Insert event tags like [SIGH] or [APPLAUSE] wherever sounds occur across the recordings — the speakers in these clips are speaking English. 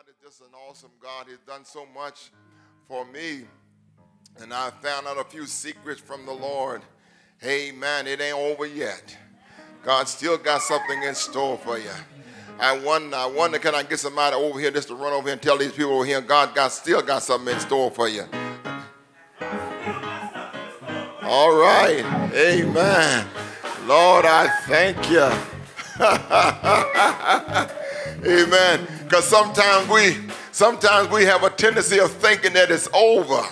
God is just an awesome God. He's done so much for me. And I found out a few secrets from the Lord. Amen. It ain't over yet. God still got something in store for you. I wonder, I wonder, can I get somebody over here just to run over and tell these people over here, God got still got something in store for you. All right. Amen. Lord, I thank you. [LAUGHS] Amen. Because sometimes we sometimes we have a tendency of thinking that it's over.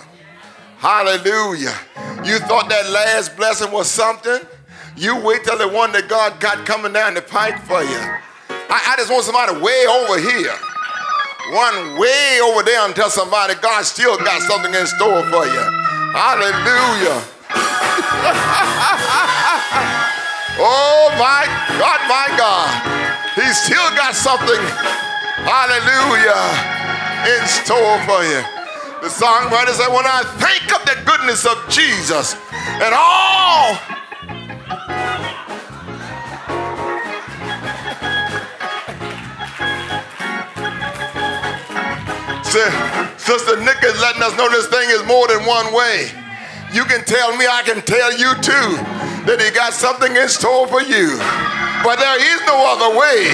Hallelujah. You thought that last blessing was something. You wait till the one that God got coming down the pike for you. I, I just want somebody way over here. One way over there and tell somebody God still got something in store for you. Hallelujah. [LAUGHS] oh my God, my God. He's still got something, hallelujah, in store for you. The songwriter said, When I think of the goodness of Jesus and all. Sister Nick is letting us know this thing is more than one way. You can tell me, I can tell you too, that he got something in store for you. But there is no other way.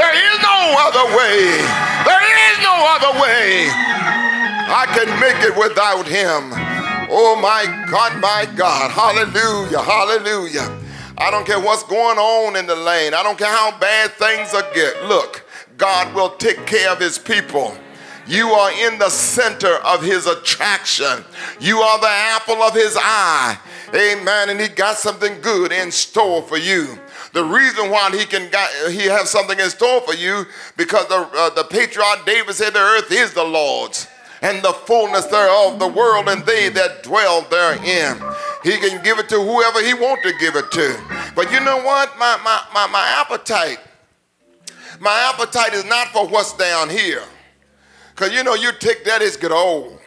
There is no other way. There is no other way. I can make it without him. Oh my God, my God. Hallelujah. Hallelujah. I don't care what's going on in the lane. I don't care how bad things are get. Look, God will take care of his people. You are in the center of his attraction. You are the apple of his eye. Amen. And he got something good in store for you. The reason why he can got, he has something in store for you because the, uh, the patriarch David said the earth is the Lord's and the fullness thereof, the world and they that dwell therein. He can give it to whoever he wants to give it to. But you know what? My, my, my, my appetite, my appetite is not for what's down here. Because you know, you take that, it's get old.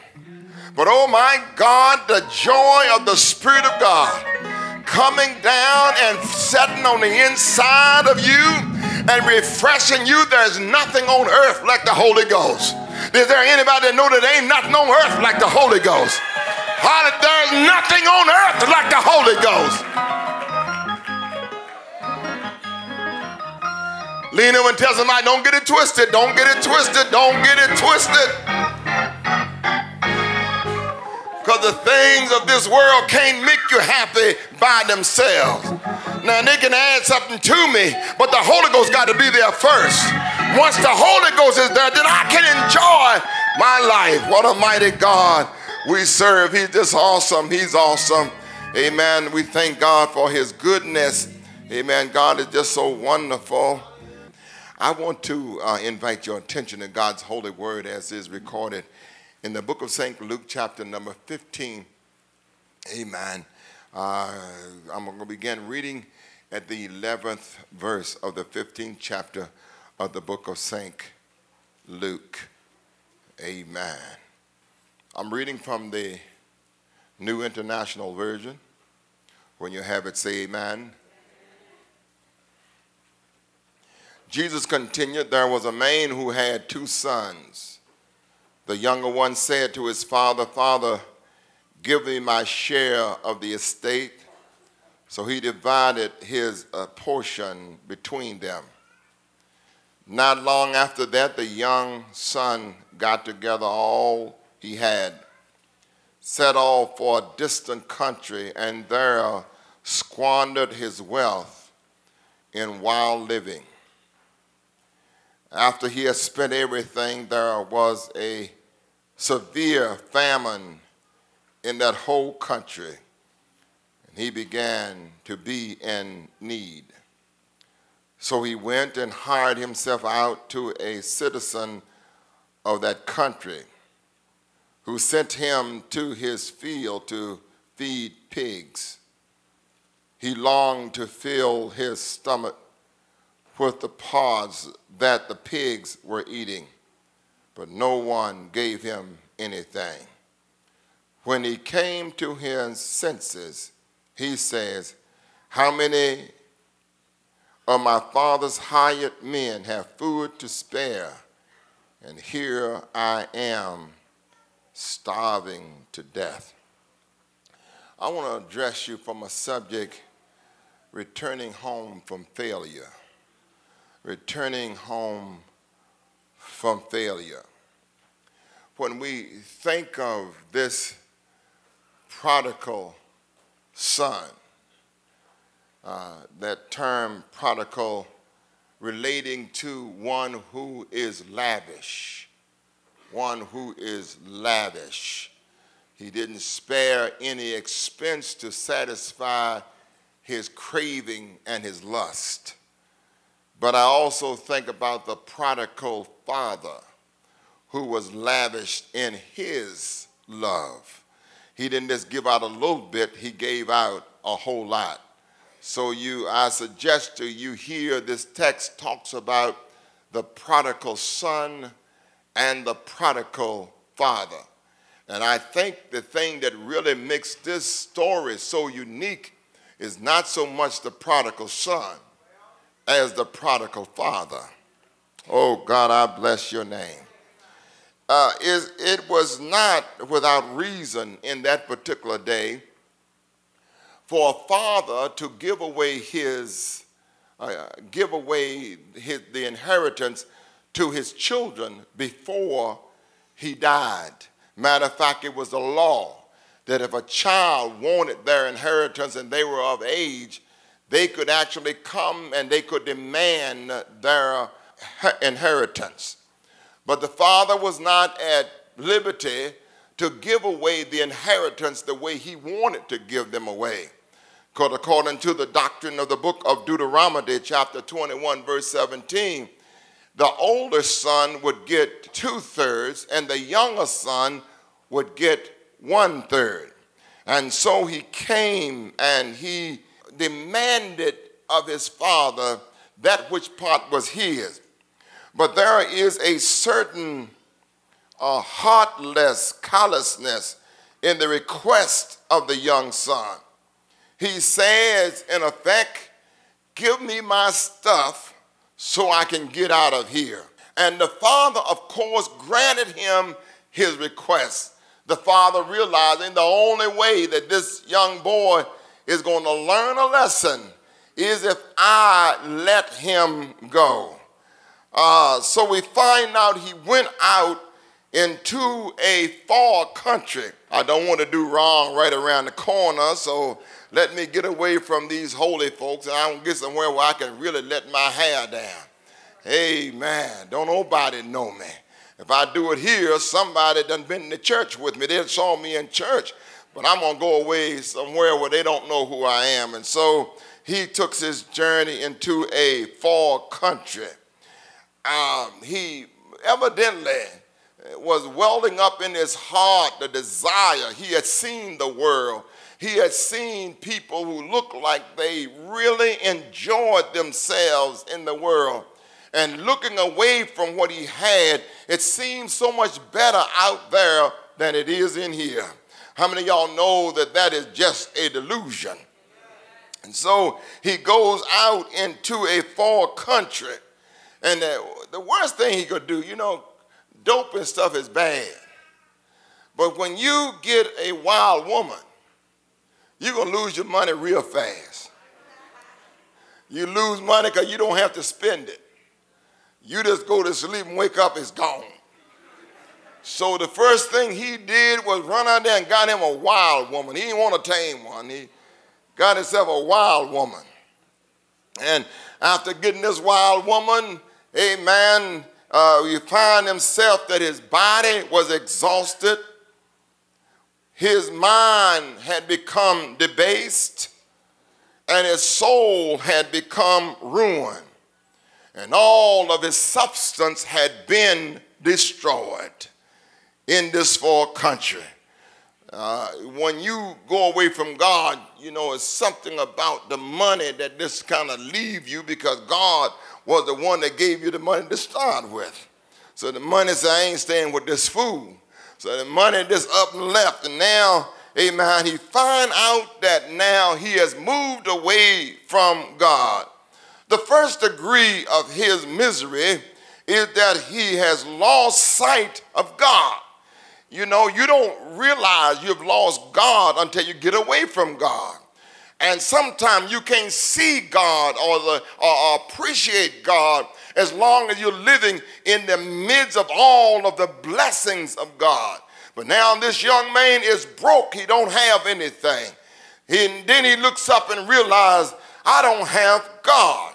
But oh my God, the joy of the Spirit of God coming down and setting on the inside of you and refreshing you. There's nothing on earth like the Holy Ghost. Is there anybody that know that ain't nothing on earth like the Holy Ghost? There's nothing on earth like the Holy Ghost. Lean over and tell somebody, don't get it twisted, don't get it twisted, don't get it twisted. Because the things of this world can't make you happy by themselves. Now, they can add something to me, but the Holy Ghost got to be there first. Once the Holy Ghost is there, then I can enjoy my life. What a mighty God we serve. He's just awesome. He's awesome. Amen. We thank God for his goodness. Amen. God is just so wonderful. I want to uh, invite your attention to God's holy word as is recorded in the book of St. Luke, chapter number 15. Amen. Uh, I'm going to begin reading at the 11th verse of the 15th chapter of the book of St. Luke. Amen. I'm reading from the New International Version. When you have it, say amen. Jesus continued, There was a man who had two sons. The younger one said to his father, Father, give me my share of the estate. So he divided his uh, portion between them. Not long after that, the young son got together all he had, set off for a distant country, and there squandered his wealth in wild living. After he had spent everything, there was a severe famine in that whole country, and he began to be in need. So he went and hired himself out to a citizen of that country who sent him to his field to feed pigs. He longed to fill his stomach with the pods that the pigs were eating but no one gave him anything. When he came to his senses, he says, How many of my father's hired men have food to spare, And here I am starving to death. I want to address you from a subject returning home from failure. Returning home from failure. When we think of this prodigal son, uh, that term prodigal relating to one who is lavish, one who is lavish. He didn't spare any expense to satisfy his craving and his lust. But I also think about the prodigal father who was lavished in his love. He didn't just give out a little bit, he gave out a whole lot. So you I suggest to you here this text talks about the prodigal son and the prodigal father. And I think the thing that really makes this story so unique is not so much the prodigal son as the prodigal father. Oh God, I bless your name. Uh, is, it was not without reason in that particular day for a father to give away his, uh, give away his, the inheritance to his children before he died. Matter of fact, it was a law that if a child wanted their inheritance and they were of age, they could actually come and they could demand their inheritance. But the father was not at liberty to give away the inheritance the way he wanted to give them away. Because according to the doctrine of the book of Deuteronomy, chapter 21, verse 17, the older son would get two thirds and the younger son would get one third. And so he came and he demanded of his father that which part was his. But there is a certain uh, heartless callousness in the request of the young son. He says, in effect, give me my stuff so I can get out of here. And the father, of course, granted him his request the father realizing the only way that this young boy is going to learn a lesson is if I let him go. Uh, so we find out he went out into a far country. I don't want to do wrong right around the corner, so let me get away from these holy folks and I will get somewhere where I can really let my hair down. Amen. Don't nobody know me. If I do it here, somebody done been to church with me. They saw me in church, but I'm gonna go away somewhere where they don't know who I am. And so he took his journey into a far country. Um, he evidently was welding up in his heart the desire. He had seen the world. He had seen people who looked like they really enjoyed themselves in the world and looking away from what he had, it seems so much better out there than it is in here. How many y'all know that that is just a delusion? And so he goes out into a far country. And the, the worst thing he could do, you know, dope and stuff is bad. But when you get a wild woman, you're going to lose your money real fast. You lose money because you don't have to spend it. You just go to sleep and wake up, it's gone. So the first thing he did was run out there and got him a wild woman. He didn't want a tame one. He got himself a wild woman. And after getting this wild woman, amen, uh, you find himself that his body was exhausted. His mind had become debased and his soul had become ruined and all of his substance had been destroyed in this far country. Uh, when you go away from God, you know, it's something about the money that just kind of leave you because God was the one that gave you the money to start with. So the money said, I ain't staying with this fool. So the money just up and left. And now, amen, he find out that now he has moved away from God. The first degree of his misery is that he has lost sight of God. You know, you don't realize you've lost God until you get away from God. And sometimes you can't see God or, the, or appreciate God as long as you're living in the midst of all of the blessings of God. But now this young man is broke. He don't have anything. And then he looks up and realizes, I don't have God.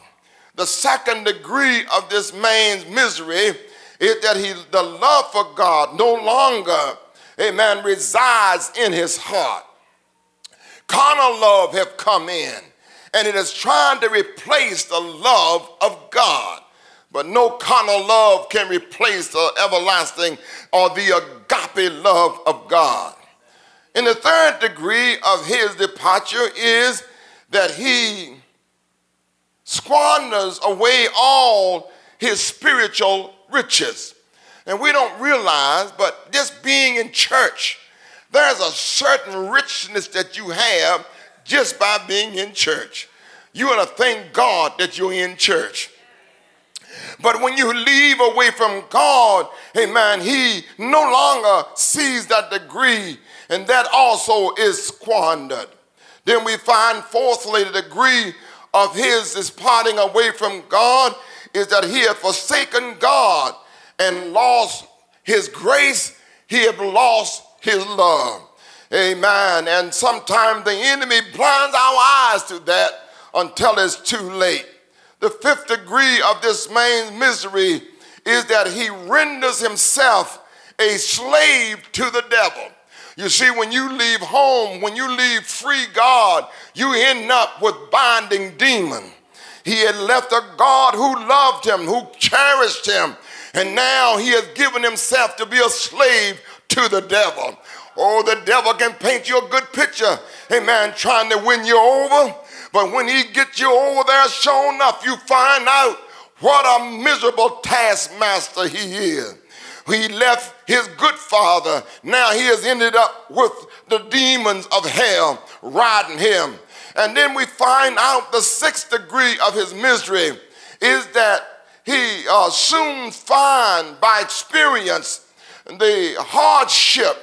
The second degree of this man's misery is that he, the love for God no longer, amen, resides in his heart. Carnal love have come in, and it is trying to replace the love of God. But no carnal love can replace the everlasting or the agape love of God. And the third degree of his departure is that he squanders away all his spiritual riches. And we don't realize, but just being in church, there's a certain richness that you have just by being in church. You ought to thank God that you're in church. But when you leave away from God, amen, he no longer sees that degree, and that also is squandered. Then we find, fourthly, the degree of his is parting away from God is that he had forsaken God and lost his grace, he had lost his love. Amen. And sometimes the enemy blinds our eyes to that until it's too late. The fifth degree of this man's misery is that he renders himself a slave to the devil. You see, when you leave home, when you leave free God, you end up with binding demon. He had left a God who loved him, who cherished him, and now he has given himself to be a slave to the devil. Oh, the devil can paint you a good picture, amen, trying to win you over. But when he gets you over there, sure enough, you find out what a miserable taskmaster he is. He left his good father. Now he has ended up with the demons of hell riding him. And then we find out the sixth degree of his misery is that he uh, soon find by experience the hardship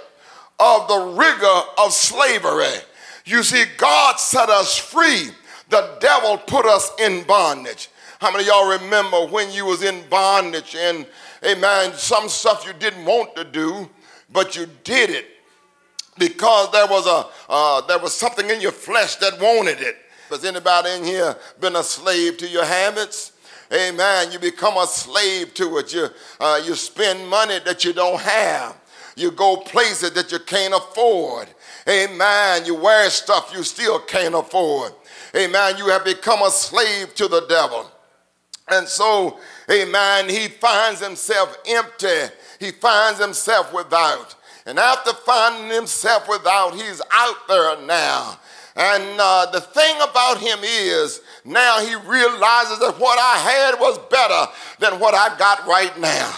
of the rigor of slavery. You see, God set us free the devil put us in bondage. How many of y'all remember when you was in bondage and, amen, some stuff you didn't want to do, but you did it because there was, a, uh, there was something in your flesh that wanted it. Has anybody in here been a slave to your habits? Amen. You become a slave to it. You, uh, you spend money that you don't have. You go places that you can't afford. Amen. You wear stuff you still can't afford amen, you have become a slave to the devil. And so, amen, he finds himself empty. He finds himself without. And after finding himself without, he's out there now. And uh, the thing about him is now he realizes that what I had was better than what I got right now.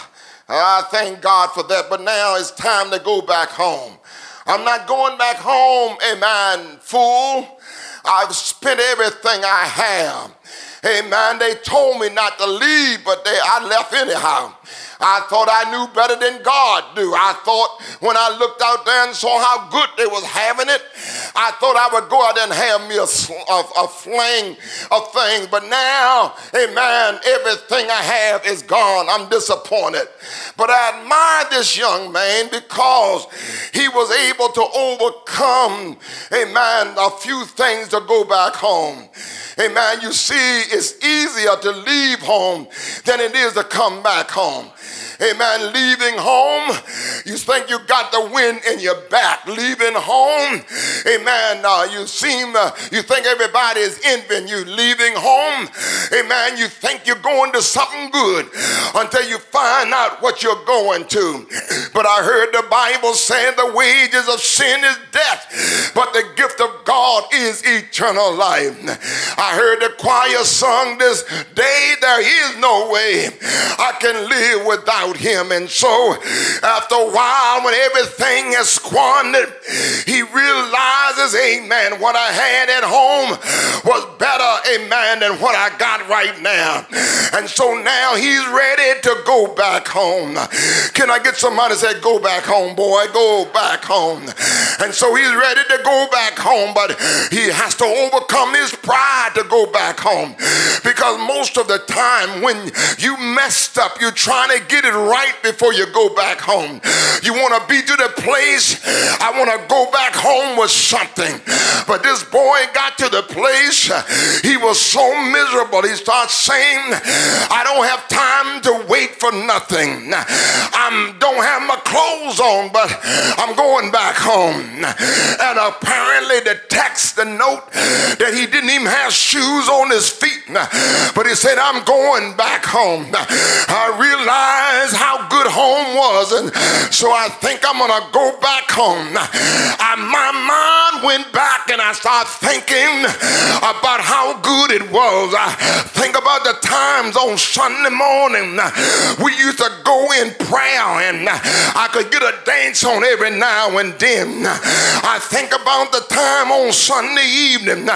I thank God for that. But now it's time to go back home. I'm not going back home, amen, fool. I've spent everything I have. Amen. They told me not to leave, but they, I left anyhow. I thought I knew better than God do. I thought when I looked out there and saw how good they was having it, I thought I would go out and have me a, a, a fling of things. But now, amen, everything I have is gone. I'm disappointed. But I admire this young man because he was able to overcome, amen, a few things to go back home. Amen. You see, it's easier to leave home than it is to come back home. Amen. Leaving home, you think you got the wind in your back. Leaving home, amen. Man, uh, you seem, uh, you think everybody is envying you. Leaving home, amen. You think you're going to something good until you find out what you're going to. But I heard the Bible saying the wages of sin is death, but the gift of God is eternal life. I heard the choir sung this day, there is no way I can live without him. And so after a while, when everything is squandered, he realizes, amen, what I had at home was better, amen, than what I got right now. And so now he's ready to go back home. Can I get somebody say, go back home, boy, go back home. And so he's ready to go back home, but he has to overcome his pride to go back home. Because most of the time when you messed up, you're trying to get it right before you go back home. You want to be to the place, I want to go back home with something. But this boy got to the place, he was so miserable. He starts saying, I don't have time to wait for nothing. I don't have my clothes on, but I'm going back home. And apparently the text, the note that he didn't even have shoes on his feet, but he said, I'm going back home. I realized how good home was, and so I think I'm gonna go back home. I, my mind went back and I started thinking about how good it was. I think about the times on Sunday morning we used to go in prayer and I could get a dance on every now and then. I think about the time on Sunday evening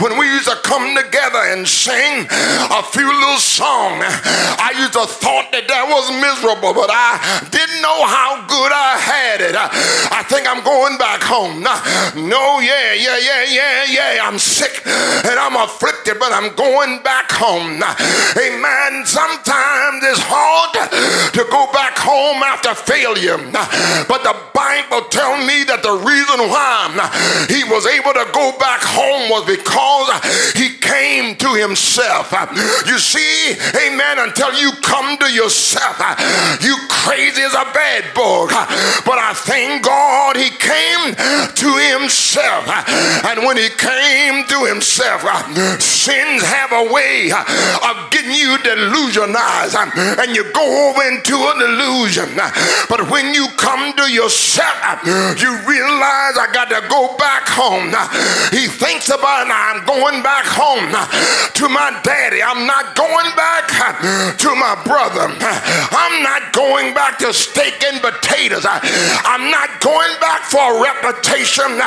when we used to come together and sing a few little songs. I used to thought that that was miserable, but I didn't know how good I had it. I think I'm going back home. No, yeah, yeah, yeah, yeah, yeah. I'm sick and I'm afflicted, but I'm going back home. Amen. Sometimes it's hard to go back home after failure, but the Bible tells me that the reason why he was able to go back home was because he came to himself. You see, amen, until you come to yourself, you crazy as a bad bug. But I thank God he came to himself. And when he came to himself, sins have a way of getting you delusionized and you go over into a delusion. But when you come to yourself, you realize I got to go back home. He thinks about I'm going back home to my daddy. I'm not going back to my brother. I'm not going back to steak and potatoes. I'm not going back for a reputation.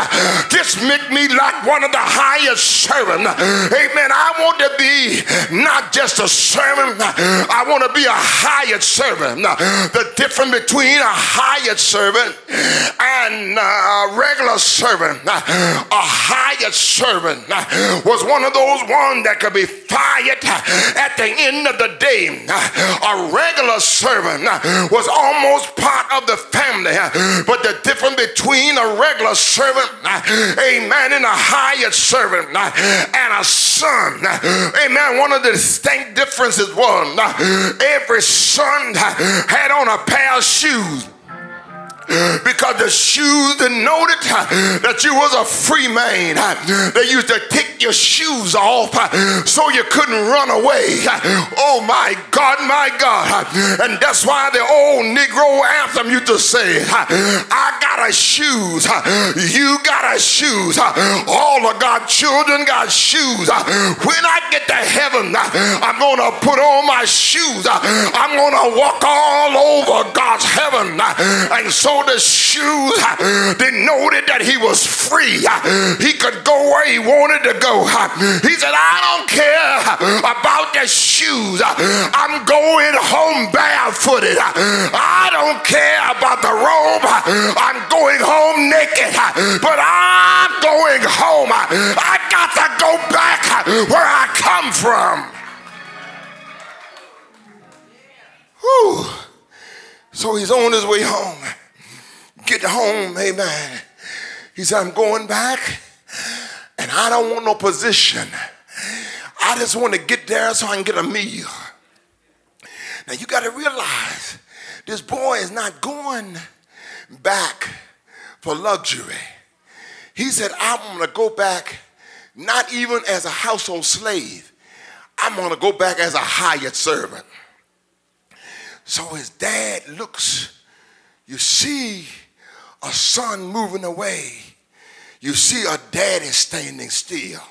This make me like one of the highest servants. Amen. Want to be not just a servant. I want to be a hired servant. The difference between a hired servant and a regular servant, a hired servant was one of those ones that could be fired at the end of the day. A regular servant was almost part of the family, but the difference between a regular servant, amen, and a hired servant and a son, amen, one of the distinct differences was uh, every son had on a pair of shoes because the shoes denoted that you was a free man. They used to take your shoes off so you couldn't run away. Oh my God, my God. And that's why the old Negro anthem used to say, I got a shoes, you got a shoes. All of God's children got shoes. When I get to heaven, I'm to put on my shoes. I'm to walk all over God's heaven. And so the shoes denoted that he was free. He could go where he wanted to go. He said, I don't care about the shoes. I'm going home barefooted. I don't care about the robe. I'm going home naked. But I'm going home. I got to go back where I come from. Whew. So he's on his way home get home, amen. He said, I'm going back and I don't want no position. I just want to get there so I can get a meal. Now you got to realize this boy is not going back for luxury. He said, I'm going to go back not even as a household slave, I'm going to go back as a hired servant. So his dad looks you see a son moving away. You see a daddy standing still.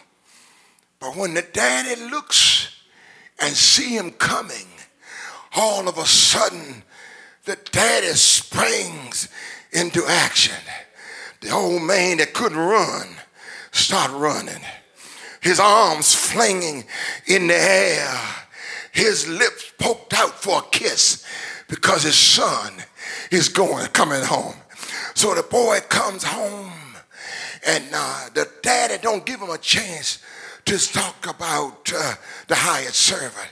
But when the daddy looks and see him coming, all of a sudden the daddy springs into action. The old man that couldn't run start running. His arms flinging in the air. His lips poked out for a kiss because his son is going coming home. So the boy comes home and uh, the daddy don't give him a chance to talk about uh, the hired servant.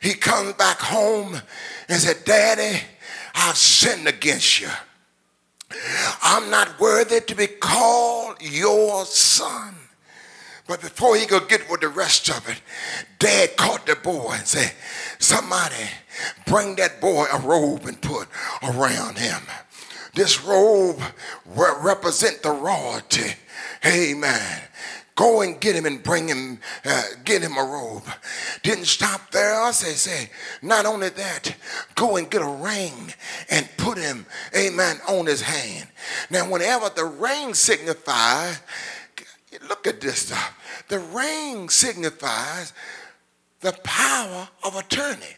He comes back home and said, Daddy, I've sinned against you. I'm not worthy to be called your son. But before he could get with the rest of it, dad caught the boy and said, Somebody bring that boy a robe and put around him. This robe re- represent the royalty. Amen. Go and get him and bring him, uh, get him a robe. Didn't stop there. I say, say, not only that, go and get a ring and put him, amen, on his hand. Now, whenever the ring signifies, look at this stuff. The ring signifies the power of attorney.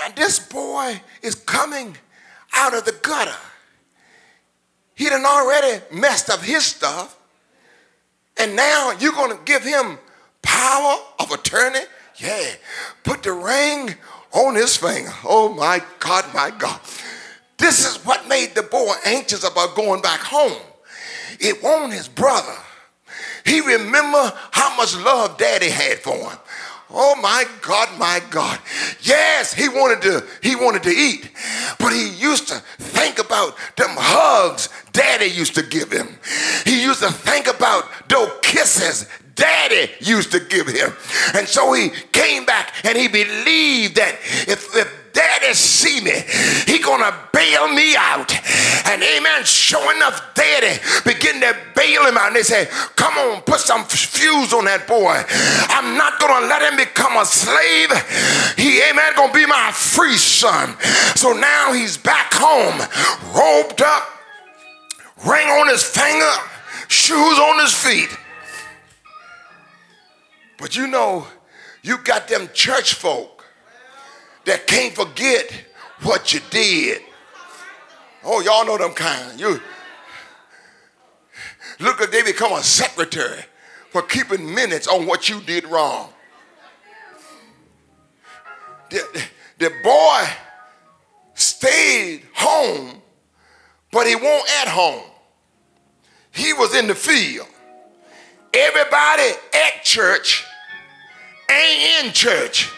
Now, this boy is coming out of the gutter. He done already messed up his stuff. And now you're going to give him power of attorney? Yeah. Put the ring on his finger. Oh my God, my God. This is what made the boy anxious about going back home. It won't his brother. He remember how much love daddy had for him. Oh my God, my God. Yes, he wanted to he wanted to eat, but he used to think about them hugs daddy used to give him. He used to think about those kisses daddy used to give him. And so he came back and he believed that if, if daddy see me, he gonna bail me out. And amen, sure enough, daddy begin to bail him out. And they say, come on, put some fuse on that boy. I'm not gonna let him become a slave. He, amen, gonna be my free son. So now he's back home, robed up, ring on his finger, shoes on his feet. But you know, you got them church folk that can't forget what you did. Oh, y'all know them kind. You look at they become a secretary for keeping minutes on what you did wrong. The, the boy stayed home, but he won't at home. He was in the field. Everybody at church ain't in church.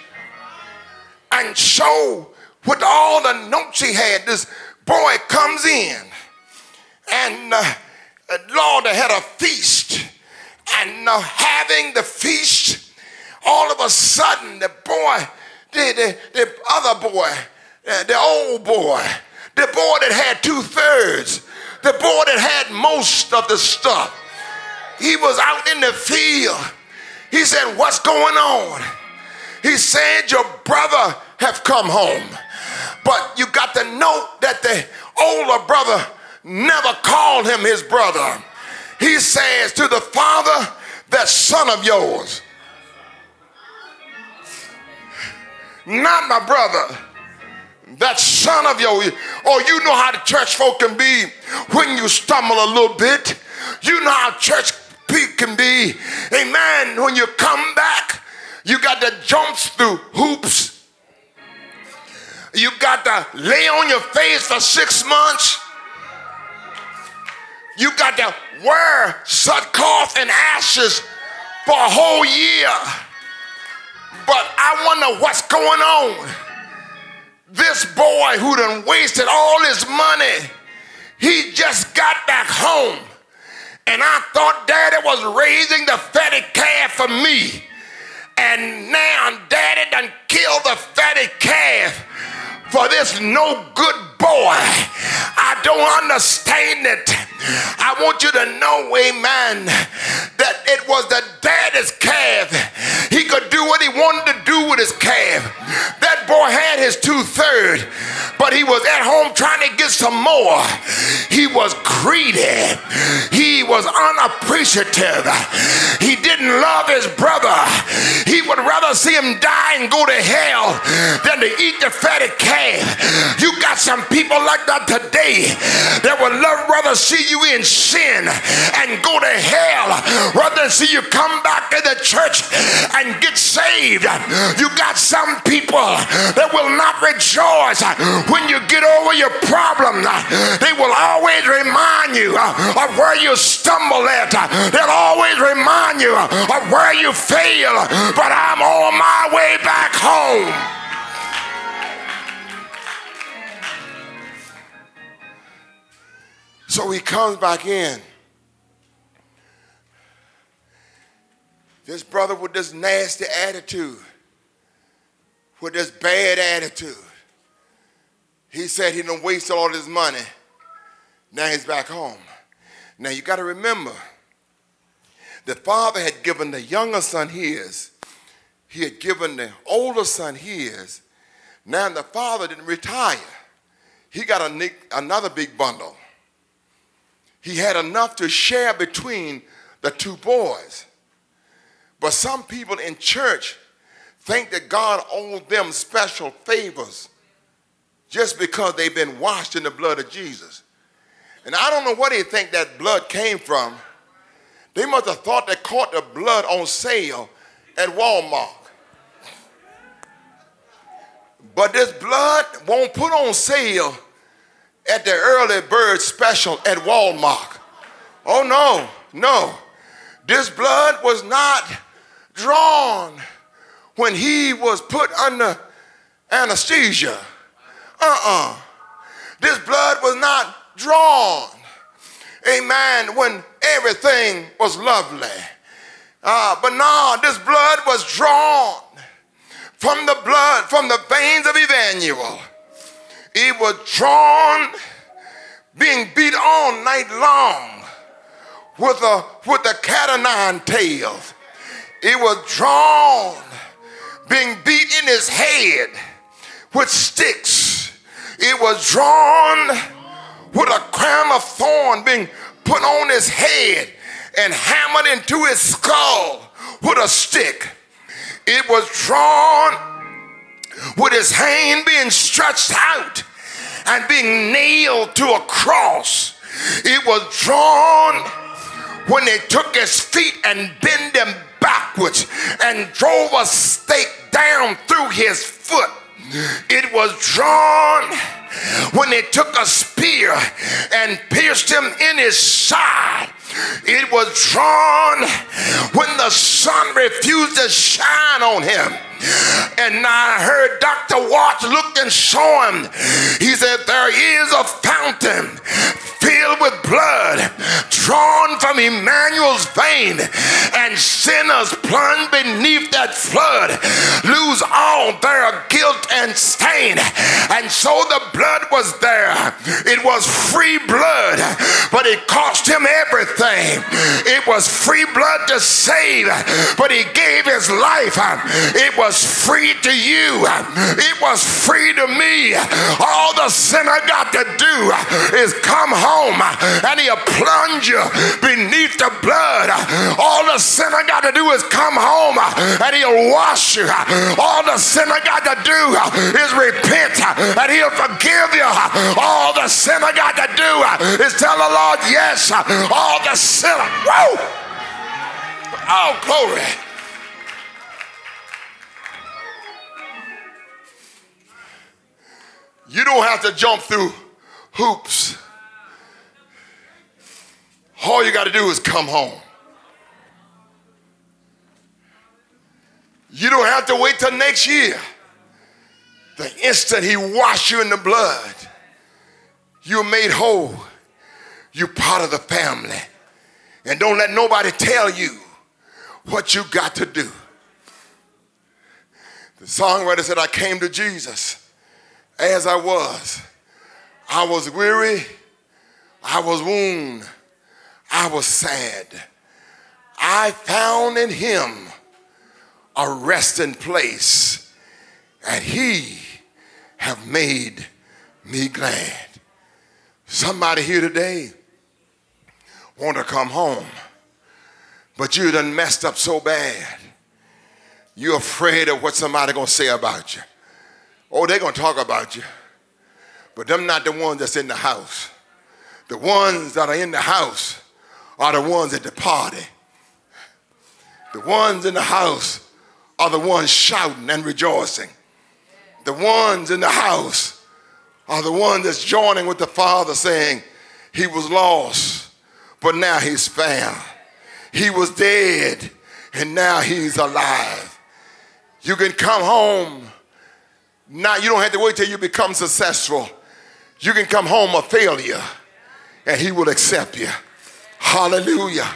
And so, with all the notes he had, this boy comes in. And uh, Lord had a feast. And uh, having the feast, all of a sudden, the boy, the, the, the other boy, uh, the old boy, the boy that had two thirds, the boy that had most of the stuff. He was out in the field. He said, What's going on? He said, Your brother have come home. But you got to note that the older brother never called him his brother. He says to the father, That son of yours. Not my brother that son of yours. Or you know how the church folk can be when you stumble a little bit. You know how church people can be. Amen. When you come back, you got to jump through hoops. You got to lay on your face for six months. You got to wear sackcloth and ashes for a whole year. But I wonder what's going on this boy who done wasted all his money, he just got back home. And I thought daddy was raising the fatty calf for me. And now daddy done killed the fatty calf for this no good boy. I don't understand it. I want you to know, amen, that it was the daddy's calf. He could do what he wanted to do with his calf. Had his two third, but he was at home trying to get some more. He was greedy. He was unappreciative. He didn't love his brother. He would rather see him die and go to hell than to eat the fatted calf. You got some people like that today that would love rather see you in sin and go to hell rather than see you come back to the church and get saved. You got some people that will not rejoice when you get over your problem. They will always remind you of where you stumble at. They'll always remind you of where you fail. But I'm on my way back home. So he comes back in. This brother with this nasty attitude, with this bad attitude. He said he done wasted all his money. Now he's back home. Now you got to remember, the father had given the younger son his. He had given the older son his. Now the father didn't retire. He got a, another big bundle. He had enough to share between the two boys. But some people in church think that God owed them special favors just because they've been washed in the blood of Jesus. And I don't know where they think that blood came from. They must have thought they caught the blood on sale at Walmart. But this blood won't put on sale at the early bird special at Walmart. Oh no, no. This blood was not drawn when he was put under anesthesia. Uh-uh. This blood was not drawn. Amen. When everything was lovely. Uh, but no, this blood was drawn from the blood, from the veins of Emmanuel. It was drawn, being beat all night long with a with a cat o' nine tails. It was drawn, being beat in his head with sticks. It was drawn with a crown of thorn being put on his head and hammered into his skull with a stick. It was drawn with his hand being stretched out and being nailed to a cross. It was drawn when they took his feet and bent them backwards and drove a stake down through his foot. It was drawn when they took a spear and pierced him in his side. It was drawn when the sun refused to shine on him. And I heard Dr. Watts look and saw him. He said, There is a fountain filled with blood drawn from Emmanuel's vein, and sinners plunged beneath that flood lose all their guilt and stain. And so the blood was there. It was free blood, but it cost him everything. It was free blood to save, but he gave his life. It was free to you, it was free to me. All the sinner got to do is come home home and he'll plunge you beneath the blood. All the sinner got to do is come home and he'll wash you. All the sinner got to do is repent and he'll forgive you. All the sinner got to do is tell the Lord, yes. All the sinner. Whoa! Oh, glory. You don't have to jump through hoops all you got to do is come home. You don't have to wait till next year. The instant he washed you in the blood, you're made whole. You're part of the family. And don't let nobody tell you what you got to do. The songwriter said, I came to Jesus as I was. I was weary, I was wounded, I was sad. I found in him a resting place, and he have made me glad. Somebody here today want to come home, but you done messed up so bad. You're afraid of what somebody gonna say about you. Oh, they're gonna talk about you. But them not the ones that's in the house. The ones that are in the house are the ones at the party. The ones in the house are the ones shouting and rejoicing. The ones in the house are the ones that's joining with the Father saying, He was lost, but now He's found. He was dead, and now He's alive. You can come home. Now, you don't have to wait till you become successful. You can come home a failure, and He will accept you. Hallelujah.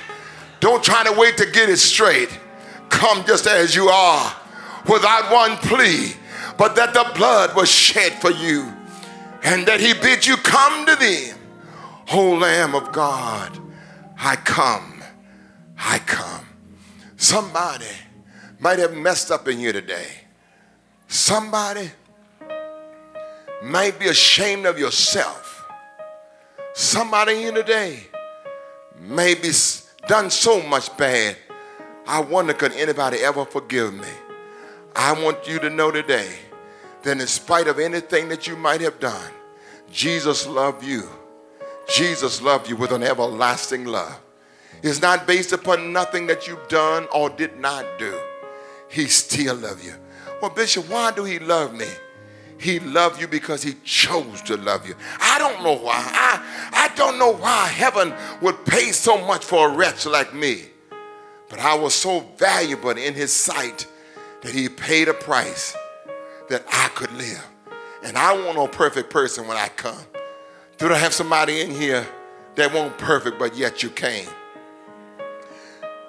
Don't try to wait to get it straight. Come just as you are, without one plea, but that the blood was shed for you, and that He bid you come to Thee. O Lamb of God, I come, I come. Somebody might have messed up in you today. Somebody might be ashamed of yourself. Somebody here today may be done so much bad. I wonder could anybody ever forgive me? I want you to know today that in spite of anything that you might have done, Jesus loved you. Jesus loved you with an everlasting love. It's not based upon nothing that you've done or did not do. He still loves you. Well, Bishop, why do he love me? He loved you because he chose to love you. I don't know why. I, I don't know why heaven would pay so much for a wretch like me. But I was so valuable in his sight that he paid a price that I could live. And I want no perfect person when I come. Do I have somebody in here that won't perfect, but yet you came?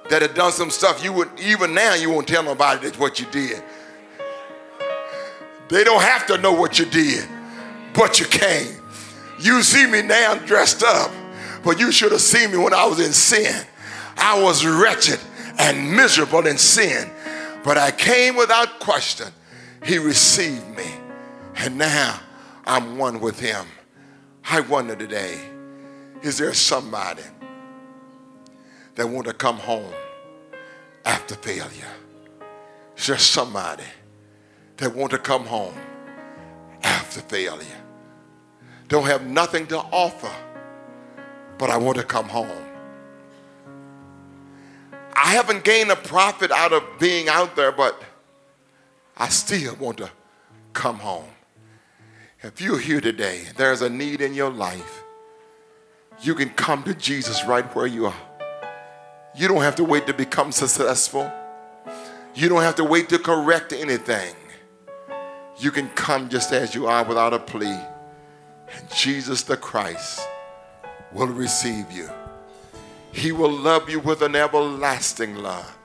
That had done some stuff you would, even now, you won't tell nobody that's what you did. They don't have to know what you did, but you came. You see me now dressed up, but you should have seen me when I was in sin. I was wretched and miserable in sin, but I came without question. He received me, and now I'm one with him. I wonder today, is there somebody that want to come home after failure? Is there somebody that want to come home after failure. Don't have nothing to offer, but I want to come home. I haven't gained a profit out of being out there, but I still want to come home. If you're here today, there's a need in your life, you can come to Jesus right where you are. You don't have to wait to become successful. You don't have to wait to correct anything. You can come just as you are without a plea. And Jesus the Christ will receive you. He will love you with an everlasting love.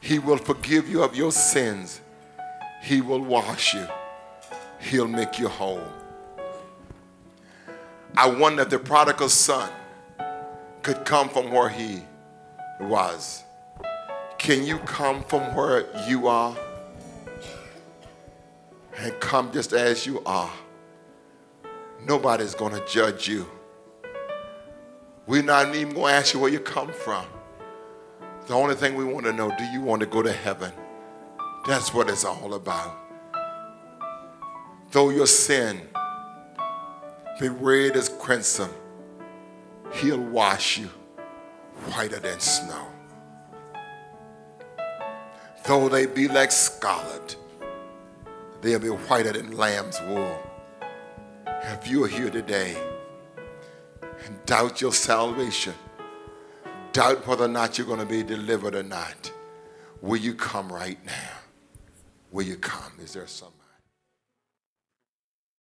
He will forgive you of your sins. He will wash you. He'll make you whole. I wonder if the prodigal son could come from where he was. Can you come from where you are? And come just as you are. Nobody's going to judge you. We're not even going to ask you where you come from. The only thing we want to know, do you want to go to heaven? That's what it's all about. Though your sin be red as crimson, he'll wash you whiter than snow. Though they be like scarlet, they'll be whiter than lamb's wool. If you are here today and doubt your salvation, doubt whether or not you're going to be delivered or not, will you come right now? Will you come? Is there some?